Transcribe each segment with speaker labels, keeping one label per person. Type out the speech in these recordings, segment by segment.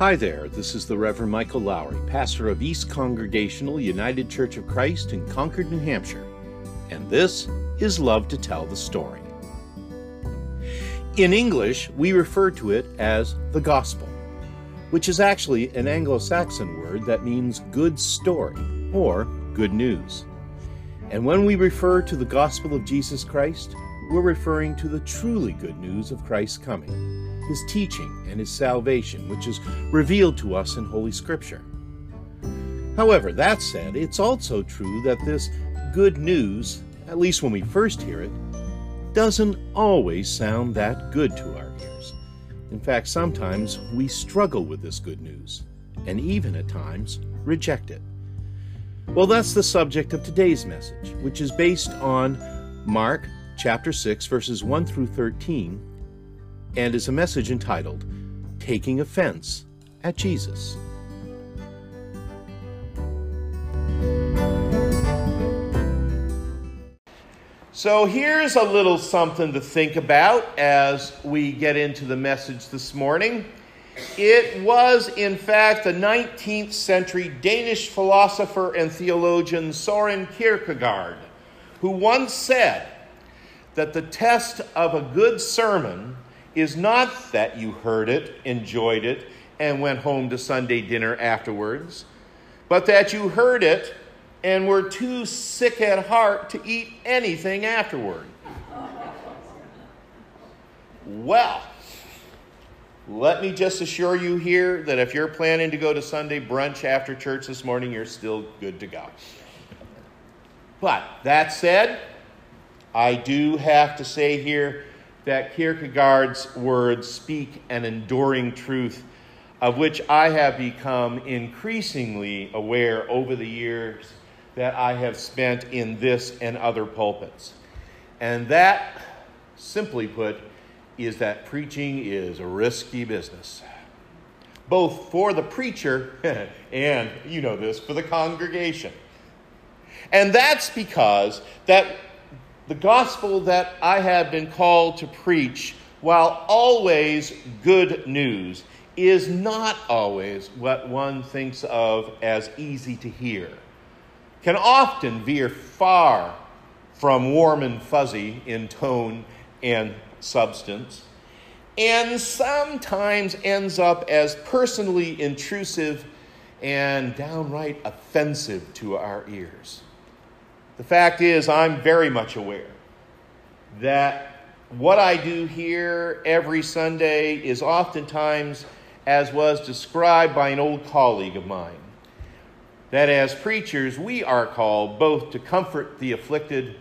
Speaker 1: Hi there, this is the Reverend Michael Lowry, pastor of East Congregational United Church of Christ in Concord, New Hampshire, and this is Love to Tell the Story. In English, we refer to it as the Gospel, which is actually an Anglo Saxon word that means good story or good news. And when we refer to the Gospel of Jesus Christ, we're referring to the truly good news of Christ's coming his teaching, and his salvation, which is revealed to us in Holy Scripture. However, that said, it's also true that this good news, at least when we first hear it, doesn't always sound that good to our ears. In fact, sometimes we struggle with this good news, and even at times reject it. Well, that's the subject of today's message, which is based on Mark chapter 6, verses 1 through 13, and is a message entitled Taking Offense at Jesus. So here's a little something to think about as we get into the message this morning. It was, in fact, the 19th century Danish philosopher and theologian Soren Kierkegaard who once said that the test of a good sermon is not that you heard it, enjoyed it, and went home to Sunday dinner afterwards, but that you heard it and were too sick at heart to eat anything afterward. Well, let me just assure you here that if you're planning to go to Sunday brunch after church this morning, you're still good to go. But that said, I do have to say here that Kierkegaard's words speak an enduring truth of which I have become increasingly aware over the years that I have spent in this and other pulpits. And that, simply put, is that preaching is a risky business, both for the preacher and, you know this, for the congregation. And that's because that the gospel that I have been called to preach, while always good news, is not always what one thinks of as easy to hear, can often veer far from warm and fuzzy in tone and substance, and sometimes ends up as personally intrusive and downright offensive to our ears. The fact is, I'm very much aware that what I do here every Sunday is oftentimes as was described by an old colleague of mine. That as preachers, we are called both to comfort the afflicted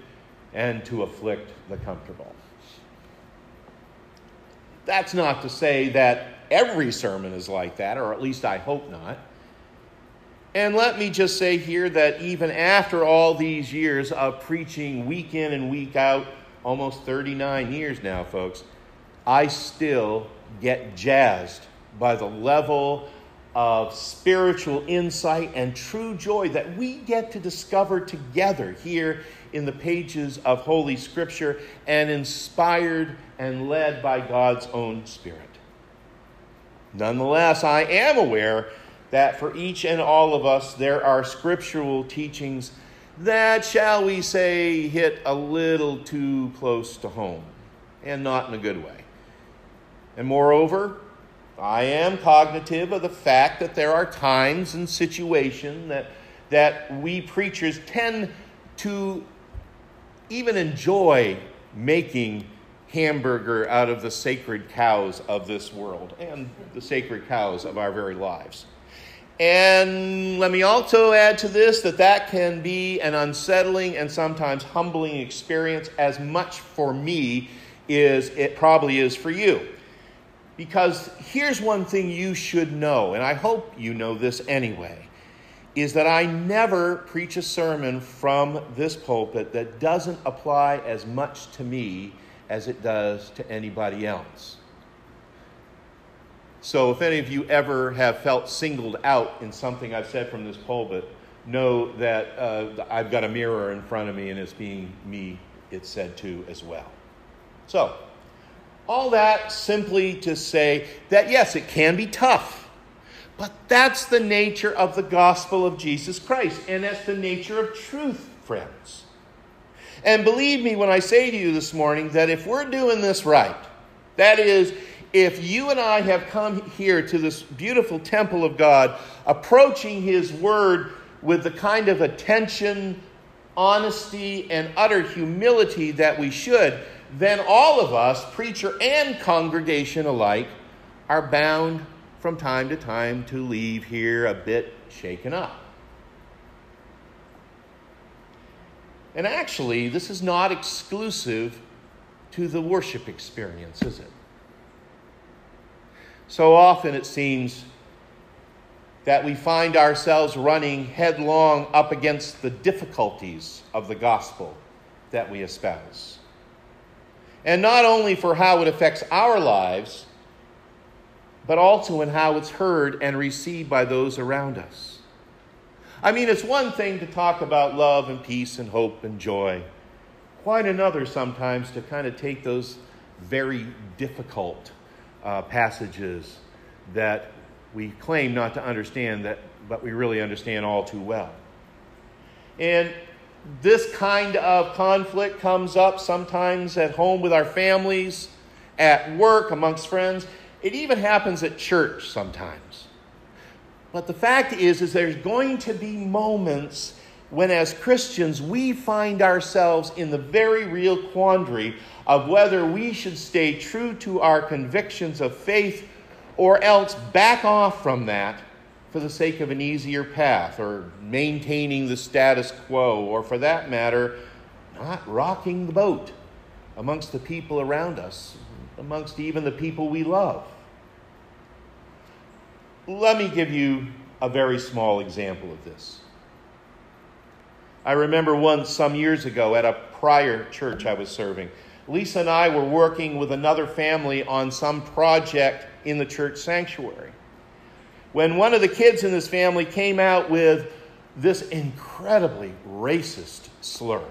Speaker 1: and to afflict the comfortable. That's not to say that every sermon is like that, or at least I hope not. And let me just say here that even after all these years of preaching week in and week out, almost 39 years now, folks, I still get jazzed by the level of spiritual insight and true joy that we get to discover together here in the pages of Holy Scripture and inspired and led by God's own Spirit. Nonetheless, I am aware that for each and all of us, there are scriptural teachings that, shall we say, hit a little too close to home, and not in a good way. And moreover, I am cognitive of the fact that there are times and situations that, that we preachers tend to even enjoy making hamburger out of the sacred cows of this world and the sacred cows of our very lives. And let me also add to this that that can be an unsettling and sometimes humbling experience as much for me as it probably is for you. Because here's one thing you should know, and I hope you know this anyway, is that I never preach a sermon from this pulpit that doesn't apply as much to me as it does to anybody else. So if any of you ever have felt singled out in something I've said from this pulpit, know that uh, I've got a mirror in front of me and it's being me it's said to as well. So, all that simply to say that yes, it can be tough But that's the nature of the gospel of Jesus Christ, and that's the nature of truth, friends. And believe me when I say to you this morning that if we're doing this right, that is, if you and I have come here to this beautiful temple of God, approaching His Word with the kind of attention, honesty, and utter humility that we should, then all of us, preacher and congregation alike, are bound from time to time to leave here a bit shaken up. And actually, this is not exclusive to the worship experience, is it? So often it seems that we find ourselves running headlong up against the difficulties of the gospel that we espouse. And not only for how it affects our lives, but also in how it's heard and received by those around us. I mean, it's one thing to talk about love and peace and hope and joy, quite another sometimes to kind of take those very difficult uh, passages that we claim not to understand, that, but we really understand all too well. And this kind of conflict comes up sometimes at home with our families, at work, amongst friends. It even happens at church sometimes. But the fact is, is there's going to be moments when as Christians we find ourselves in the very real quandary of whether we should stay true to our convictions of faith or else back off from that for the sake of an easier path or maintaining the status quo or for that matter not rocking the boat amongst the people around us amongst even the people we love. Let me give you a very small example of this I remember once some years ago at a prior church I was serving. Lisa and I were working with another family on some project in the church sanctuary. When one of the kids in this family came out with this incredibly racist slur,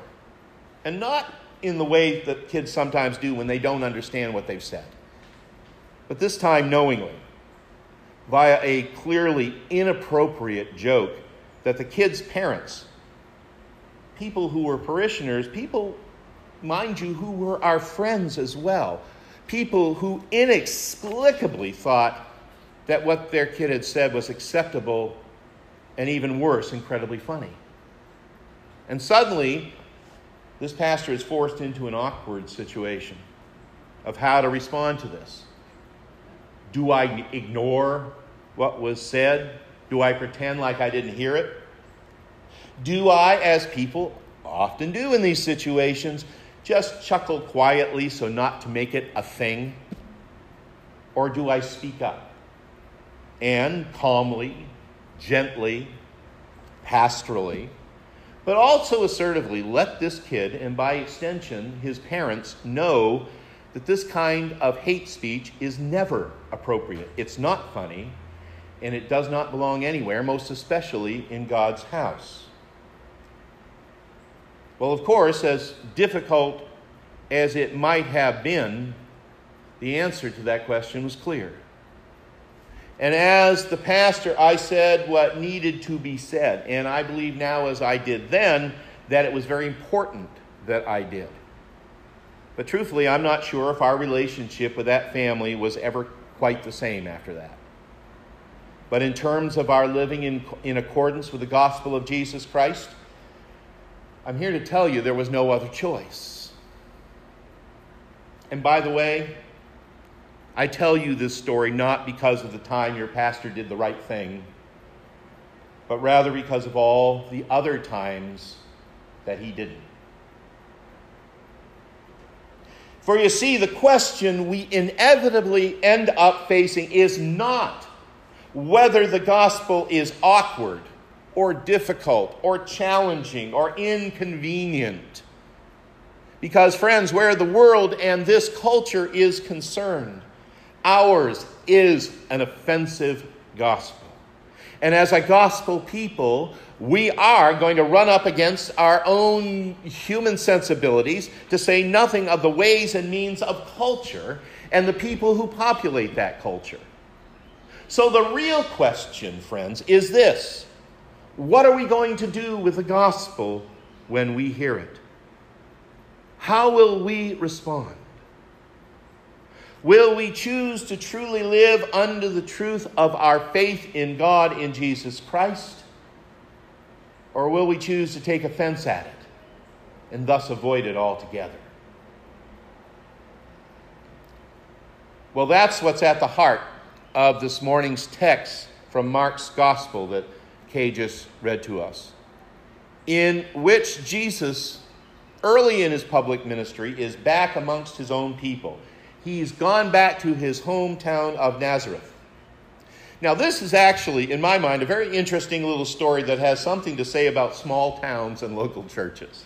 Speaker 1: and not in the way that kids sometimes do when they don't understand what they've said, but this time knowingly, via a clearly inappropriate joke that the kids' parents people who were parishioners, people, mind you, who were our friends as well, people who inexplicably thought that what their kid had said was acceptable and even worse, incredibly funny. And suddenly, this pastor is forced into an awkward situation of how to respond to this. Do I ignore what was said? Do I pretend like I didn't hear it? Do I, as people often do in these situations, just chuckle quietly so not to make it a thing? Or do I speak up and calmly, gently, pastorally, but also assertively let this kid, and by extension his parents, know that this kind of hate speech is never appropriate? It's not funny, and it does not belong anywhere, most especially in God's house. Well, of course, as difficult as it might have been, the answer to that question was clear. And as the pastor, I said what needed to be said. And I believe now, as I did then, that it was very important that I did. But truthfully, I'm not sure if our relationship with that family was ever quite the same after that. But in terms of our living in, in accordance with the gospel of Jesus Christ, I'm here to tell you there was no other choice. And by the way, I tell you this story not because of the time your pastor did the right thing, but rather because of all the other times that he didn't. For you see, the question we inevitably end up facing is not whether the gospel is awkward or difficult or challenging or inconvenient. Because, friends, where the world and this culture is concerned, ours is an offensive gospel. And as a gospel people, we are going to run up against our own human sensibilities, to say nothing of the ways and means of culture and the people who populate that culture. So, the real question, friends, is this What are we going to do with the gospel when we hear it? How will we respond? Will we choose to truly live under the truth of our faith in God in Jesus Christ? Or will we choose to take offense at it and thus avoid it altogether? Well, that's what's at the heart of this morning's text from Mark's Gospel that Kay read to us, in which Jesus, early in his public ministry, is back amongst his own people. He's gone back to his hometown of Nazareth. Now, this is actually, in my mind, a very interesting little story that has something to say about small towns and local churches.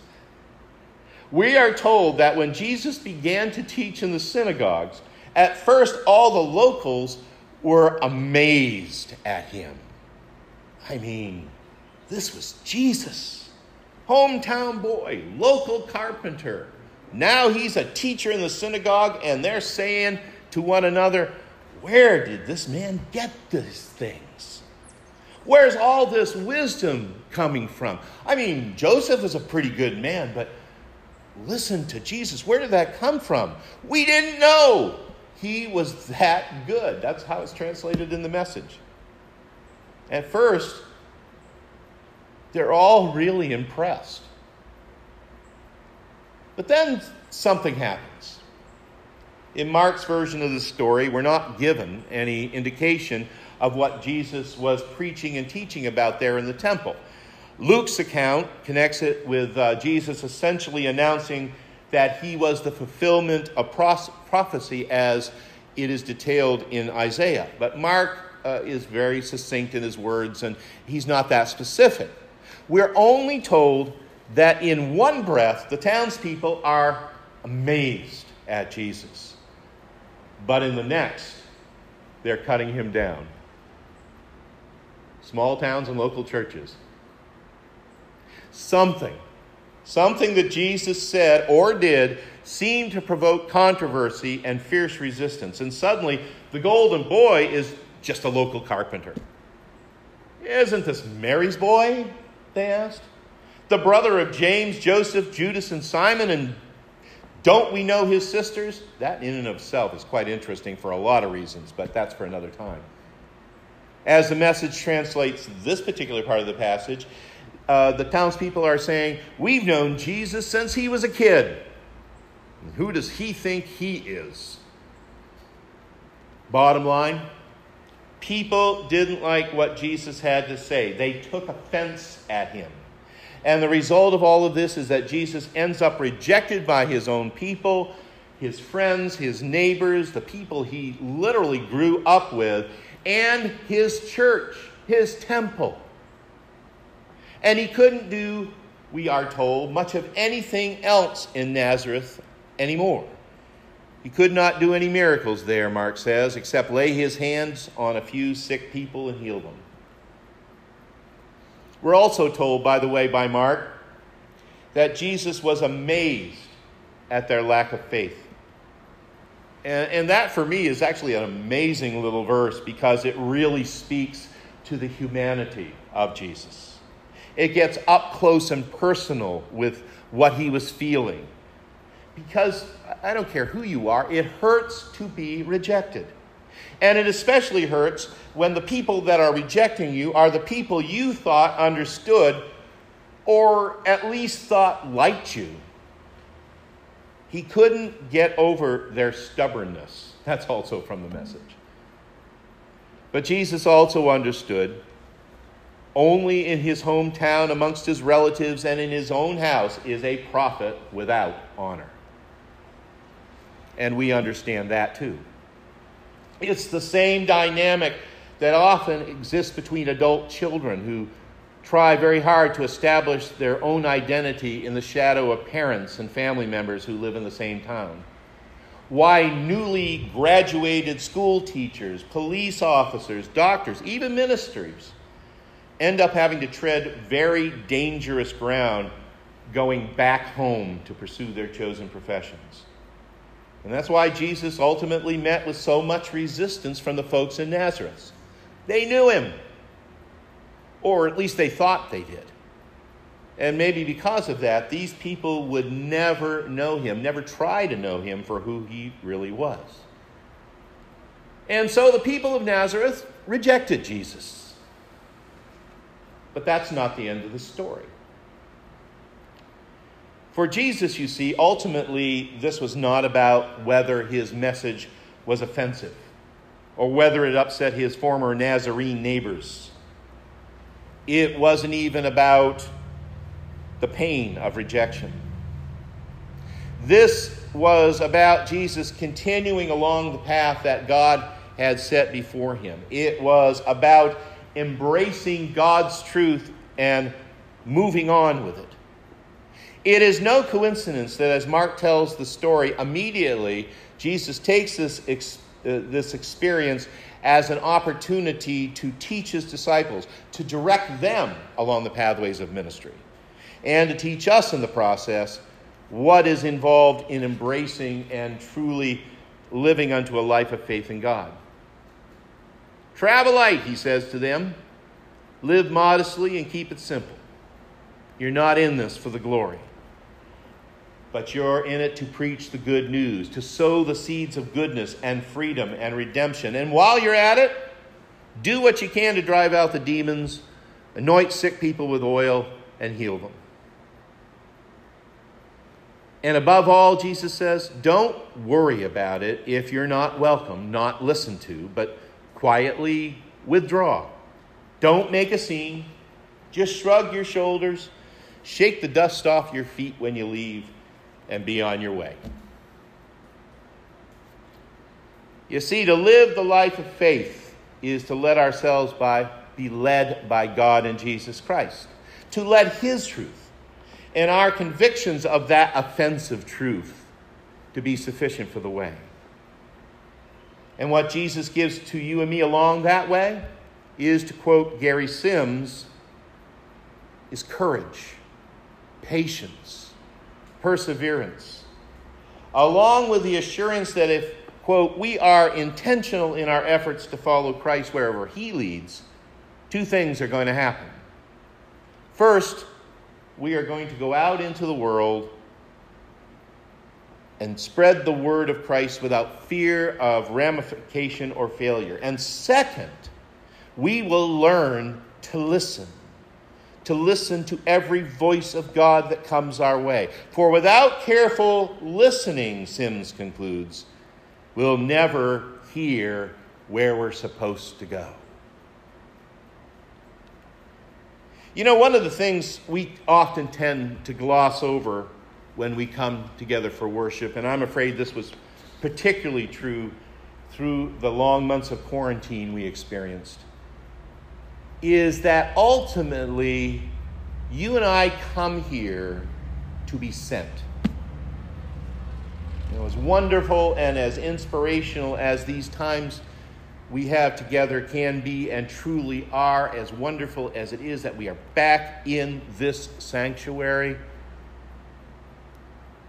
Speaker 1: We are told that when Jesus began to teach in the synagogues, at first all the locals were amazed at him. I mean, this was Jesus, hometown boy, local carpenter. Now he's a teacher in the synagogue, and they're saying to one another, where did this man get these things? Where's all this wisdom coming from? I mean, Joseph is a pretty good man, but listen to Jesus. Where did that come from? We didn't know he was that good. That's how it's translated in the message. At first, they're all really impressed. But then something happens in Mark's version of the story, we're not given any indication of what Jesus was preaching and teaching about there in the temple. Luke's account connects it with uh, Jesus essentially announcing that he was the fulfillment of prophecy as it is detailed in Isaiah. But Mark uh, is very succinct in his words, and he's not that specific. We're only told that in one breath, the townspeople are amazed at Jesus. But in the next, they're cutting him down. Small towns and local churches. Something, something that Jesus said or did seemed to provoke controversy and fierce resistance. And suddenly, the golden boy is just a local carpenter. Isn't this Mary's boy? They asked. The brother of James, Joseph, Judas, and Simon, and don't we know his sisters? That in and of itself is quite interesting for a lot of reasons, but that's for another time. As the message translates this particular part of the passage, uh, the townspeople are saying, We've known Jesus since he was a kid. who does he think he is? Bottom line, people didn't like what Jesus had to say, they took offense at him. And the result of all of this is that Jesus ends up rejected by his own people, his friends, his neighbors, the people he literally grew up with, and his church, his temple. And he couldn't do, we are told, much of anything else in Nazareth anymore. He could not do any miracles there, Mark says, except lay his hands on a few sick people and heal them. We're also told, by the way, by Mark, that Jesus was amazed at their lack of faith. And, and, that, for me, is actually an amazing little verse because it really speaks to the humanity of Jesus. It gets up close and personal with what he was feeling. Because I don't care who you are, it hurts to be rejected. And it especially hurts when the people that are rejecting you are the people you thought understood or at least thought liked you. He couldn't get over their stubbornness. That's also from the message. But Jesus also understood only in his hometown, amongst his relatives, and in his own house is a prophet without honor. And we understand that too. It's the same dynamic that often exists between adult children who try very hard to establish their own identity in the shadow of parents and family members who live in the same town. Why newly graduated school teachers, police officers, doctors, even ministers end up having to tread very dangerous ground going back home to pursue their chosen professions. And that's why Jesus ultimately met with so much resistance from the folks in Nazareth. They knew him. Or at least they thought they did. And maybe because of that, these people would never know him, never try to know him for who he really was. And so the people of Nazareth rejected Jesus. But that's not the end of the story. For Jesus, you see, ultimately, this was not about whether his message was offensive or whether it upset his former Nazarene neighbors. It wasn't even about the pain of rejection. This was about Jesus continuing along the path that God had set before him. It was about embracing God's truth and moving on with it. It is no coincidence that as Mark tells the story, immediately Jesus takes this, ex- uh, this experience as an opportunity to teach his disciples, to direct them along the pathways of ministry, and to teach us in the process what is involved in embracing and truly living unto a life of faith in God. Travel light, he says to them. Live modestly and keep it simple. You're not in this for the glory, but you're in it to preach the good news, to sow the seeds of goodness and freedom and redemption. And while you're at it, do what you can to drive out the demons, anoint sick people with oil, and heal them. And above all, Jesus says, don't worry about it if you're not welcome, not listened to, but quietly withdraw. Don't make a scene. Just shrug your shoulders, shake the dust off your feet when you leave, and be on your way. You see, to live the life of faith is to let ourselves by, be led by God and Jesus Christ, to let His truth and our convictions of that offensive truth to be sufficient for the way. And what Jesus gives to you and me along that way is, to quote Gary Sims, is courage, patience, perseverance, along with the assurance that if, quote, we are intentional in our efforts to follow Christ wherever he leads, two things are going to happen. First, we are going to go out into the world and spread the word of Christ without fear of ramification or failure. And second, we will learn to listen, to listen to every voice of God that comes our way. For without careful listening, Sims concludes, we'll never hear where we're supposed to go. You know, one of the things we often tend to gloss over when we come together for worship. And I'm afraid this was particularly true through the long months of quarantine we experienced. Is that ultimately you and I come here to be sent. You know, as wonderful and as inspirational as these times we have together can be and truly are, as wonderful as it is that we are back in this sanctuary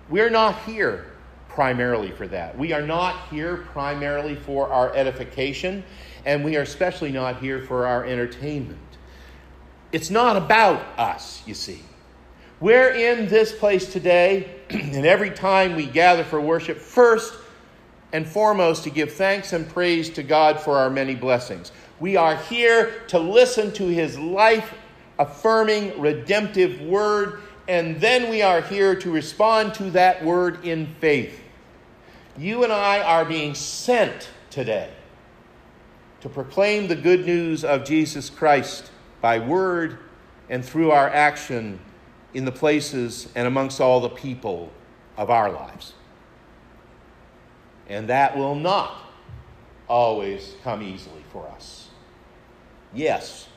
Speaker 1: we're not here primarily for that. We are not here primarily for our edification, and we are especially not here for our entertainment. It's not about us, you see. We're in this place today, and every time we gather for worship, first and foremost to give thanks and praise to God for our many blessings. We are here to listen to His life affirming, redemptive word and then we are here to respond to that word in faith. You and I are being sent today to proclaim the good news of Jesus Christ by word and through our action in the places and amongst all the people of our lives. And that will not always come easily for us. Yes,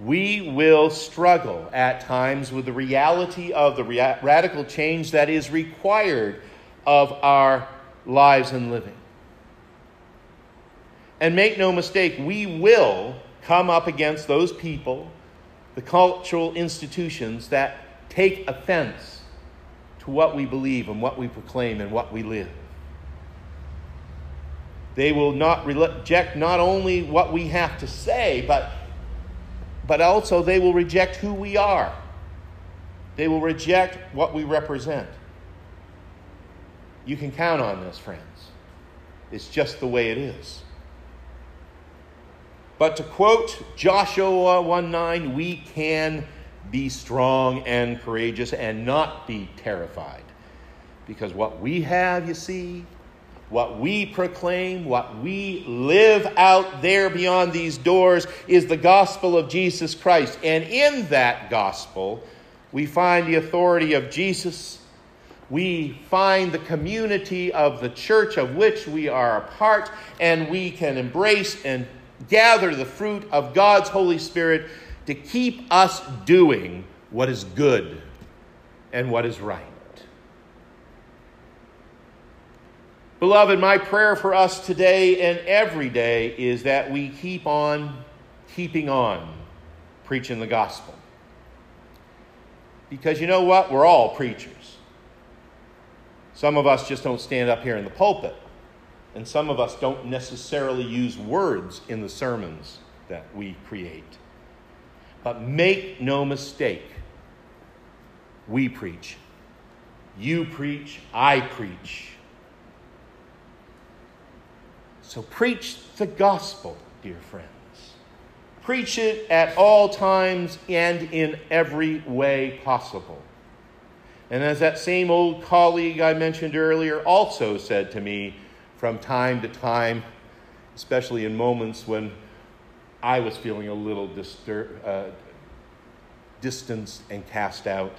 Speaker 1: we will struggle at times with the reality of the radical change that is required of our lives and living. And make no mistake, we will come up against those people, the cultural institutions that take offense to what we believe and what we proclaim and what we live. They will not reject not only what we have to say, but, but also they will reject who we are. They will reject what we represent. You can count on this, friends. It's just the way it is. But to quote Joshua 1 9, we can be strong and courageous and not be terrified. Because what we have, you see, what we proclaim, what we live out there beyond these doors is the gospel of Jesus Christ. And in that gospel, we find the authority of Jesus. We find the community of the church of which we are a part, and we can embrace and gather the fruit of God's Holy Spirit to keep us doing what is good and what is right. Beloved, my prayer for us today and every day is that we keep on keeping on preaching the gospel. Because you know what? We're all preachers. Some of us just don't stand up here in the pulpit. And some of us don't necessarily use words in the sermons that we create. But make no mistake, we preach. You preach, I preach. So preach the gospel, dear friends. Preach it at all times and in every way possible. And as that same old colleague I mentioned earlier also said to me, from time to time, especially in moments when I was feeling a little distur- uh, distanced and cast out.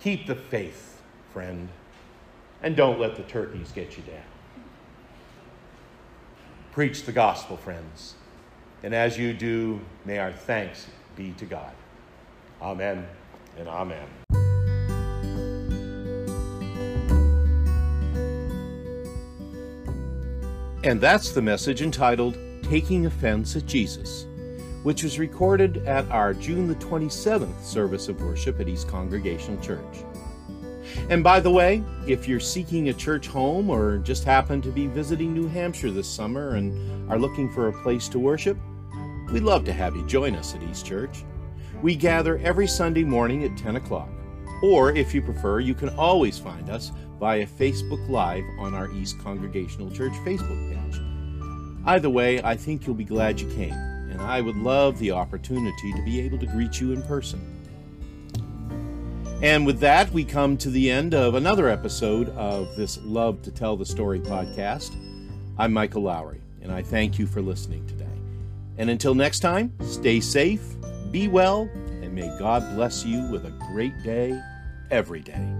Speaker 1: Keep the faith, friend, and don't let the turkeys get you down. Preach the gospel, friends, and as you do, may our thanks be to God. Amen and amen. And that's the message entitled Taking Offense at Jesus, which was recorded at our June the 27th service of worship at East Congregational Church. And by the way, if you're seeking a church home or just happen to be visiting New Hampshire this summer and are looking for a place to worship, we'd love to have you join us at East Church. We gather every Sunday morning at 10 o'clock. Or if you prefer, you can always find us via Facebook Live on our East Congregational Church Facebook page. Either way, I think you'll be glad you came, and I would love the opportunity to be able to greet you in person. And with that, we come to the end of another episode of this Love to Tell the Story podcast. I'm Michael Lowry, and I thank you for listening today. And until next time, stay safe, be well, and may God bless you with a great day every day.